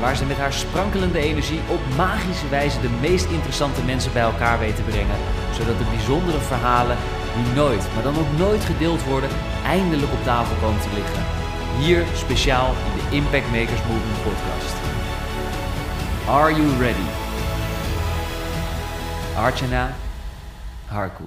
Waar ze met haar sprankelende energie op magische wijze de meest interessante mensen bij elkaar weet te brengen, zodat de bijzondere verhalen die nooit, maar dan ook nooit gedeeld worden, eindelijk op tafel komen te liggen. Hier speciaal in de Impact Makers Movement podcast. Are you ready? Archana Harku.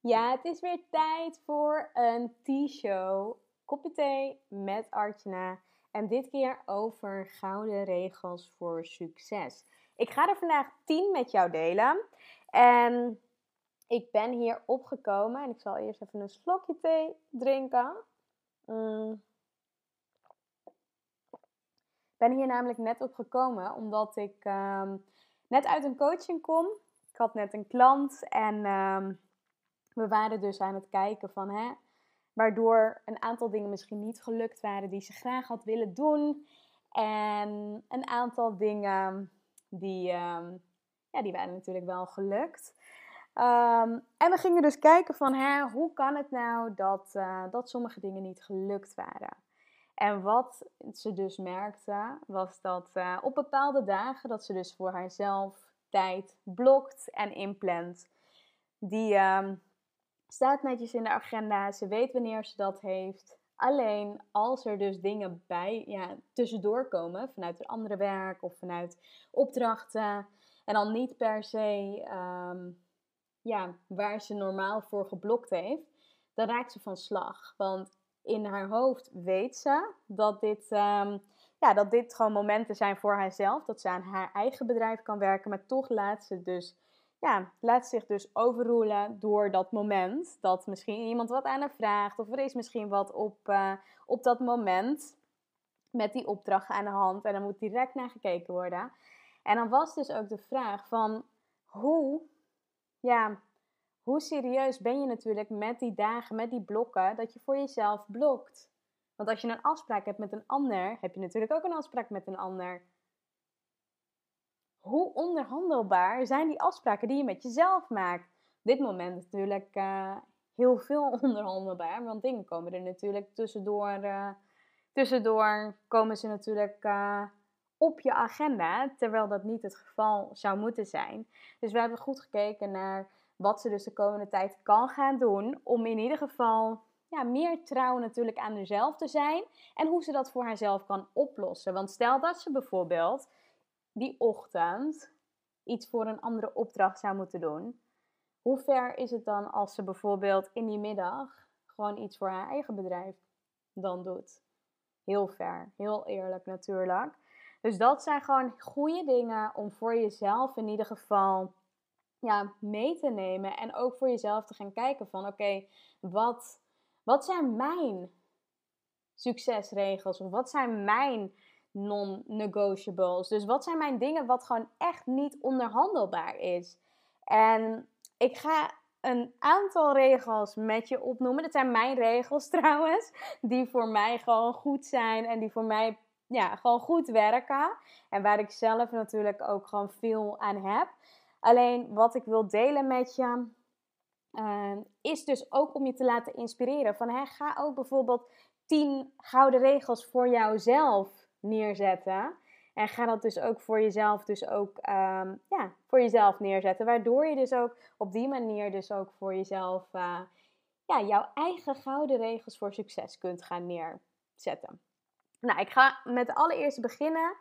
Ja, het is weer tijd voor een T-show. Kopje thee met Archana. En dit keer over gouden regels voor succes. Ik ga er vandaag 10 met jou delen. En ik ben hier opgekomen. En ik zal eerst even een slokje thee drinken. Mm. Ik ben hier namelijk net opgekomen omdat ik ehm, net uit een coaching kom. Ik had net een klant en ehm, we waren dus aan het kijken van hè, waardoor een aantal dingen misschien niet gelukt waren die ze graag had willen doen. En een aantal dingen die, ehm, ja, die waren natuurlijk wel gelukt. en we gingen dus kijken van hè, hoe kan het nou dat, uh, dat sommige dingen niet gelukt waren. En wat ze dus merkte, was dat uh, op bepaalde dagen, dat ze dus voor haarzelf tijd blokt en inplant. Die um, staat netjes in de agenda, ze weet wanneer ze dat heeft. Alleen als er dus dingen bij, ja, tussendoor komen, vanuit een andere werk of vanuit opdrachten. En dan niet per se um, ja, waar ze normaal voor geblokt heeft, dan raakt ze van slag. Want in haar hoofd weet ze dat dit, um, ja, dat dit gewoon momenten zijn voor haarzelf. Dat ze aan haar eigen bedrijf kan werken. Maar toch laat ze, dus, ja, laat zich dus overroelen door dat moment. Dat misschien iemand wat aan haar vraagt. Of er is misschien wat op, uh, op dat moment met die opdracht aan de hand. En dan moet direct naar gekeken worden. En dan was dus ook de vraag van hoe, ja, hoe serieus ben je natuurlijk met die dagen, met die blokken, dat je voor jezelf blokt. Want als je een afspraak hebt met een ander, heb je natuurlijk ook een afspraak met een ander. Hoe onderhandelbaar zijn die afspraken die je met jezelf maakt? Op dit moment natuurlijk uh, heel veel onderhandelbaar, want dingen komen er natuurlijk tussendoor. Uh, tussendoor komen ze natuurlijk uh, op je agenda, terwijl dat niet het geval zou moeten zijn. Dus we hebben goed gekeken naar wat ze dus de komende tijd kan gaan doen om in ieder geval ja, meer trouw natuurlijk aan haarzelf te zijn en hoe ze dat voor haarzelf kan oplossen. Want stel dat ze bijvoorbeeld die ochtend iets voor een andere opdracht zou moeten doen. Hoe ver is het dan als ze bijvoorbeeld in die middag gewoon iets voor haar eigen bedrijf dan doet? Heel ver, heel eerlijk natuurlijk. Dus dat zijn gewoon goede dingen om voor jezelf in ieder geval ja, mee te nemen. En ook voor jezelf te gaan kijken van oké, wat, wat zijn mijn succesregels? Of wat zijn mijn non-negotiables? Dus wat zijn mijn dingen wat gewoon echt niet onderhandelbaar is? En ik ga een aantal regels met je opnoemen. Dat zijn mijn regels trouwens. Die voor mij gewoon goed zijn en die voor mij ja, gewoon goed werken. En waar ik zelf natuurlijk ook gewoon veel aan heb. Alleen wat ik wil delen met je, uh, is dus ook om je te laten inspireren. Van hè, ga ook bijvoorbeeld 10 gouden regels voor jouzelf neerzetten. En ga dat dus ook voor jezelf, dus ook um, ja, voor jezelf neerzetten. Waardoor je dus ook op die manier dus ook voor jezelf uh, ja, jouw eigen gouden regels voor succes kunt gaan neerzetten. Nou, ik ga met de allereerste beginnen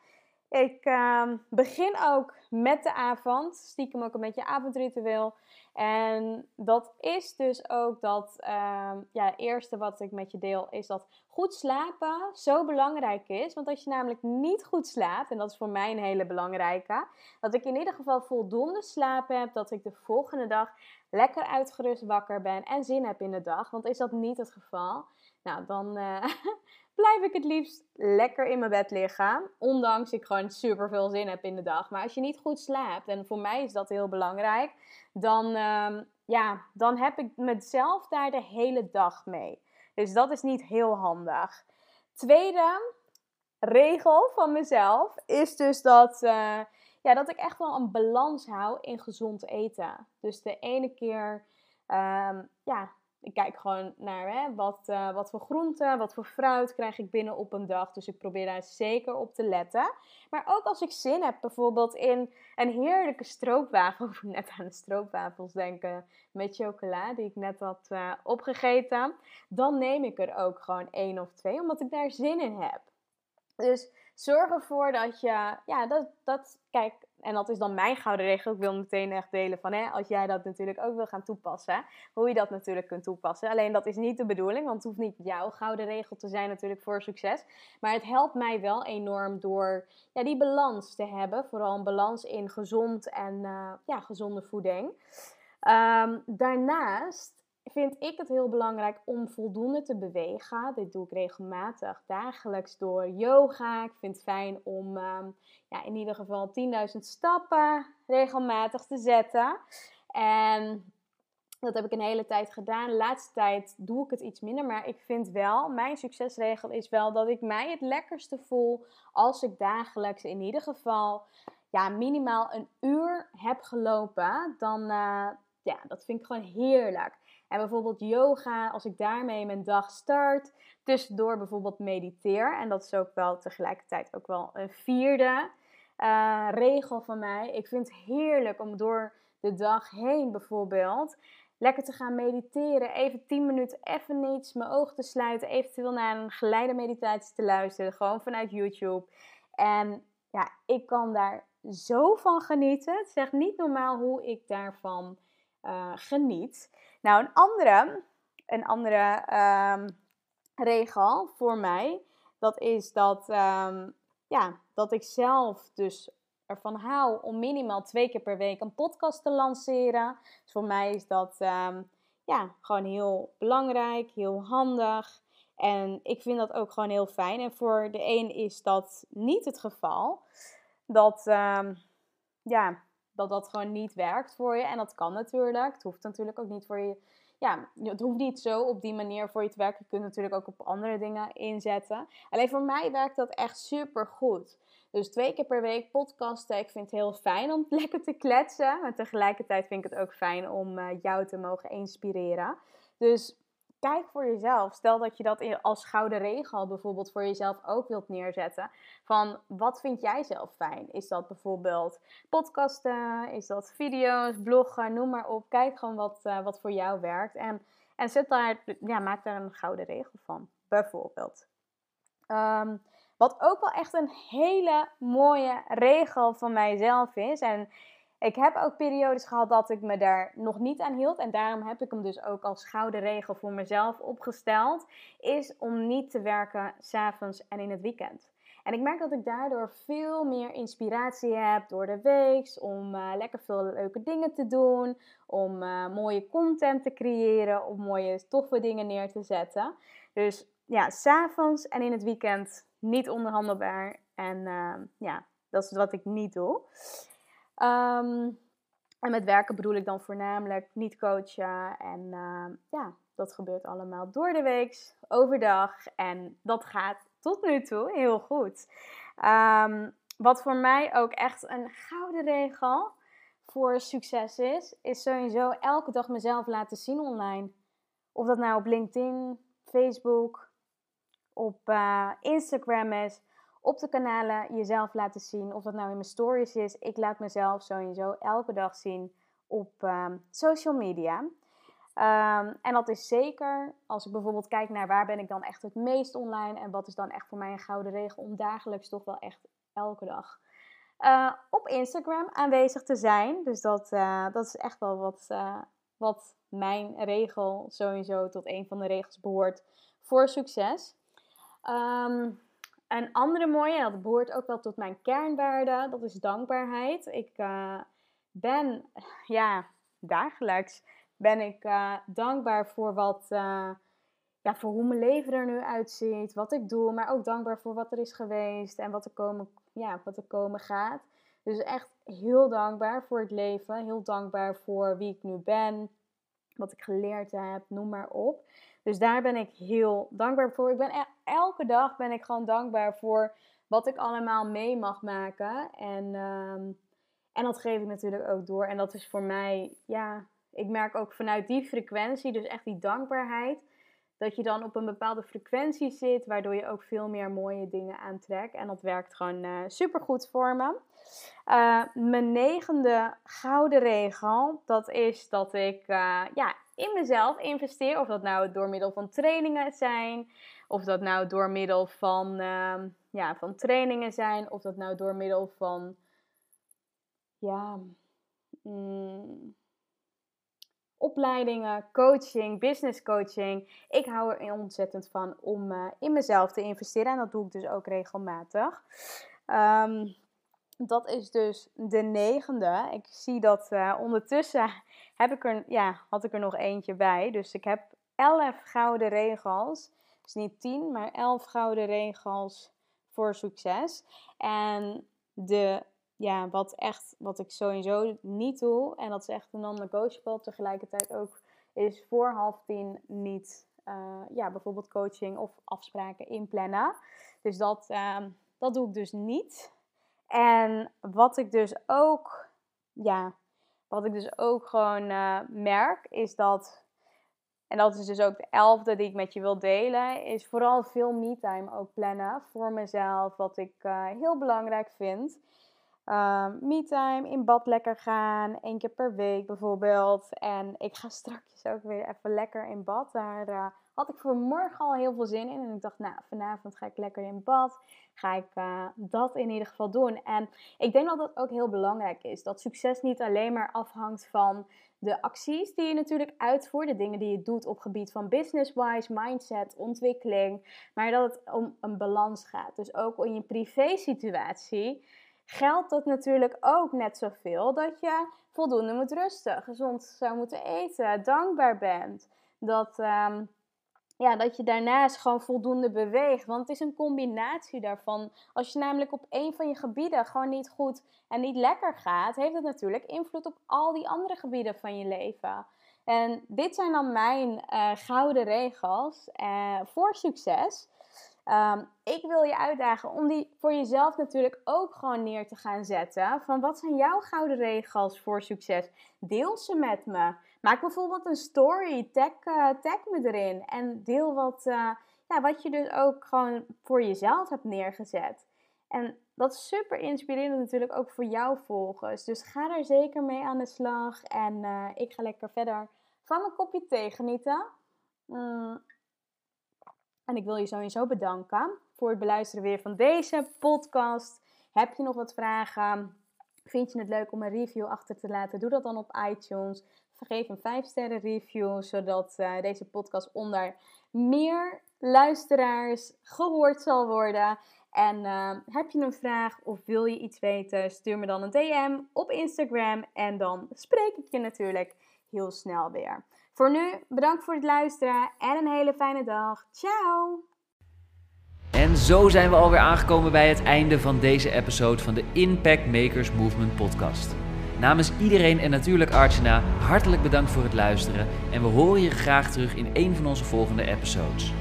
Ik ehm, begin ook met de avond, stiekem ook een beetje avondritueel. En dat is dus ook dat, um, ja, het eerste wat ik met je deel, is dat goed slapen zo belangrijk is. Want als je namelijk niet goed slaapt, en dat is voor mij een hele belangrijke, dat ik in ieder geval voldoende slaap heb, dat ik de volgende dag lekker uitgerust wakker ben en zin heb in de dag. Want is dat niet het geval, nou dan uh, blijf ik het liefst lekker in mijn bed liggen. Ondanks ik gewoon super veel zin heb in de dag. Maar als je niet goed slaapt, en voor mij is dat heel belangrijk, dan, uh, ja, dan heb ik mezelf daar de hele dag mee. Dus dat is niet heel handig. Tweede regel van mezelf is dus dat, uh, ja, dat ik echt wel een balans hou in gezond eten. Dus de ene keer um, ja, ik kijk gewoon naar hè, wat, uh, wat voor groenten, wat voor fruit krijg ik binnen op een dag. Dus ik probeer daar zeker op te letten. Maar ook als ik zin heb, bijvoorbeeld in een heerlijke stroopwafel. Ik net aan de stroopwafels denken met chocola, die ik net had uh, opgegeten. Dan neem ik er ook gewoon één of twee, omdat ik daar zin in heb. Dus zorg ervoor dat je, ja, dat, dat, kijk, en dat is dan mijn gouden regel. Ik wil meteen echt delen van, hè, als jij dat natuurlijk ook wil gaan toepassen, hoe je dat natuurlijk kunt toepassen. Alleen dat is niet de bedoeling, want het hoeft niet jouw gouden regel te zijn natuurlijk voor succes. Maar het helpt mij wel enorm door ja, die balans te hebben. Vooral een balans in gezond en uh, ja, gezonde voeding. Um, daarnaast vind ik het heel belangrijk om voldoende te bewegen. Dit doe ik regelmatig, dagelijks door yoga. Ik vind het fijn om um, ja, in ieder geval 10.000 stappen regelmatig te zetten. En dat heb ik een hele tijd gedaan. De laatste tijd doe ik het iets minder. Maar ik vind wel, mijn succesregel is wel dat ik mij het lekkerste voel als ik dagelijks in ieder geval ja, minimaal een uur heb gelopen. Dan, uh, ja, dat vind ik gewoon heerlijk. En bijvoorbeeld yoga, als ik daarmee mijn dag start, tussendoor bijvoorbeeld mediteer. En dat is ook wel tegelijkertijd ook wel een vierde uh, regel van mij. Ik vind het heerlijk om door de dag heen bijvoorbeeld lekker te gaan mediteren. Even 10 minuten, even niets, mijn ogen te sluiten. Eventueel naar een geleide meditatie te luisteren. Gewoon vanuit YouTube. En ja, ik kan daar zo van genieten. Het is echt niet normaal hoe ik daarvan uh, geniet. Nou, een andere, een andere um, regel voor mij, dat is dat, um, ja, dat ik zelf dus ervan hou om minimaal twee keer per week een podcast te lanceren. Dus voor mij is dat um, ja, gewoon heel belangrijk, heel handig. En ik vind dat ook gewoon heel fijn. En voor de een is dat niet het geval. Dat, ja, dat dat gewoon niet werkt voor je. En dat kan natuurlijk. Het hoeft natuurlijk ook niet voor je. Ja, het hoeft niet zo op die manier voor je te werken. Je kunt natuurlijk ook op andere dingen inzetten. Alleen voor mij werkt dat echt super goed. Dus twee keer per week podcasten. Ik vind het heel fijn om lekker te kletsen. Maar tegelijkertijd vind ik het ook fijn om uh, jou te mogen inspireren. Dus kijk voor jezelf. Stel dat je dat als gouden regel bijvoorbeeld voor jezelf ook wilt neerzetten. Van wat vind jij zelf fijn? Is dat bijvoorbeeld podcasten? Is dat video's, bloggen? Noem maar op. Kijk gewoon wat, uh, wat voor jou werkt. En, en zet daar, ja, maak daar een gouden regel van. Bijvoorbeeld. Um, wat ook wel echt een hele mooie regel van mijzelf is. En ik heb ook periodes gehad dat ik me daar nog niet aan hield. En daarom heb ik hem dus ook als gouden regel voor mezelf opgesteld. Is om niet te werken s'avonds en in het weekend. En ik merk dat ik daardoor veel meer inspiratie heb door de week. Om uh, lekker veel leuke dingen te doen. Om uh, mooie content te creëren. Om mooie toffe dingen neer te zetten. Dus ja, s'avonds en in het weekend niet onderhandelbaar. En uh, ja, dat is wat ik niet doe. Um, en met werken bedoel ik dan voornamelijk niet coachen. En uh, ja, dat gebeurt allemaal door de week, overdag. En dat gaat tot nu toe heel goed. Um, wat voor mij ook echt een gouden regel voor succes is, is sowieso elke dag mezelf laten zien online. Of dat nou op LinkedIn, Facebook, op uh, Instagram is op de kanalen jezelf laten zien. Of dat nou in mijn stories is. Ik laat mezelf sowieso elke dag zien op um, social media. Ehm, en dat is zeker als ik bijvoorbeeld kijk naar waar ben ik dan echt het meest online en wat is dan echt voor mij een gouden regel om dagelijks toch wel echt elke dag uh, op Instagram aanwezig te zijn. Dus dat, uh, dat is echt wel wat, uh, wat mijn regel sowieso tot een van de regels behoort voor succes. Um, een andere mooie, dat behoort ook wel tot mijn kernwaarden, dat is dankbaarheid. Ik ben, ja, dagelijks ben ik dankbaar voor wat ja, voor hoe mijn leven er nu uitziet, wat ik doe, maar ook dankbaar voor wat er is geweest en wat er komen, ja, wat er komen gaat. Dus echt heel dankbaar voor het leven, heel dankbaar voor wie ik nu ben, wat ik geleerd heb, noem maar op. Dus daar ben ik heel dankbaar voor. Ik ben e-, elke dag ben ik gewoon dankbaar voor wat ik allemaal mee mag maken. En, ehm, en dat geef ik natuurlijk ook door. En dat is voor mij, ja, ik merk ook vanuit die frequentie, dus echt die dankbaarheid, dat je dan op een bepaalde frequentie zit, waardoor je ook veel meer mooie dingen aantrekt. En dat werkt gewoon uh, super goed voor me. Uh, mijn negende gouden regel, dat is dat ik uh, ja, in mezelf investeer. Of dat nou door middel van trainingen zijn, of dat nou door middel van, uh, ja, van trainingen zijn, of dat nou door middel van ja, mm, opleidingen, coaching, business coaching. Ik hou er ontzettend van om uh, in mezelf te investeren. En dat doe ik dus ook regelmatig. Um, dat is dus de negende. Ik zie dat uh, ondertussen heb ik er, ja, had ik er nog eentje bij. Dus ik heb elf gouden regels. Dus niet tien, maar elf gouden regels voor succes. En de ja, wat echt, wat ik sowieso niet doe, en dat is echt non-negotiable tegelijkertijd ook, is voor half tien niet, uh, ja, bijvoorbeeld coaching of afspraken inplannen. Dus dat, uh, dat doe ik dus niet. En wat ik dus ook, ja, wat ik dus ook gewoon uh, merk, is dat, en dat is dus ook de elfde die ik met je wil delen, is vooral veel me-time ook plannen voor mezelf, wat ik uh, heel belangrijk vind. Uh, me-time, in bad lekker gaan, één keer per week bijvoorbeeld. En ik ga straks ook weer even lekker in bad. Daar uh, had ik voor morgen al heel veel zin in. En ik dacht, nou, vanavond ga ik lekker in bad. Ga ik uh, dat in ieder geval doen. En ik denk dat dat ook heel belangrijk is. Dat succes niet alleen maar afhangt van de acties die je natuurlijk uitvoert. De dingen die je doet op gebied van business-wise, mindset, ontwikkeling. Maar dat het om een balans gaat. Dus ook in je privé situatie geldt dat natuurlijk ook net zoveel dat je voldoende moet rusten, gezond zou moeten eten, dankbaar bent. Dat, um, ja, dat je daarnaast gewoon voldoende beweegt. Want het is een combinatie daarvan. Als je namelijk op een van je gebieden gewoon niet goed en niet lekker gaat, heeft het natuurlijk invloed op al die andere gebieden van je leven. En dit zijn dan mijn uh, gouden regels uh, voor succes. Um, ik wil je uitdagen om die voor jezelf natuurlijk ook gewoon neer te gaan zetten. Van wat zijn jouw gouden regels voor succes? Deel ze met me. Maak bijvoorbeeld een story, tag, uh, tag me erin en deel wat, uh, ja, wat je dus ook gewoon voor jezelf hebt neergezet. En dat is super inspirerend natuurlijk ook voor jouw volgers. Dus ga daar zeker mee aan de slag. En uh, ik ga lekker verder van mijn kopje thee genieten. Mm. En ik wil je sowieso bedanken voor het beluisteren weer van deze podcast. Heb je nog wat vragen? Vind je het leuk om een review achter te laten? Doe dat dan op iTunes. Vergeef een 5 sterren review, zodat uh, deze podcast onder meer luisteraars gehoord zal worden. En uh, heb je een vraag of wil je iets weten, stuur me dan een DM op Instagram en dan spreek ik je natuurlijk heel snel weer. Voor nu, bedankt voor het luisteren en een hele fijne dag. Ciao! En zo zijn we alweer aangekomen bij het einde van deze episode van de Impact Makers Movement podcast. Namens iedereen en natuurlijk Archana, hartelijk bedankt voor het luisteren en we horen je graag terug in een van onze volgende episodes.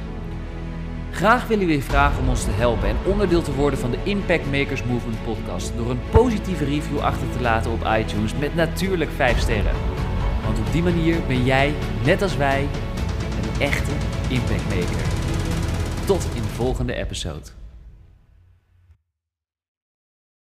Graag willen we je vragen om ons te helpen en onderdeel te worden van de Impact Makers Movement podcast door een positieve review achter te laten op iTunes met natuurlijk 5 sterren. Want op die manier ben jij, net als wij, een echte impactmaker. Tot in de volgende episode.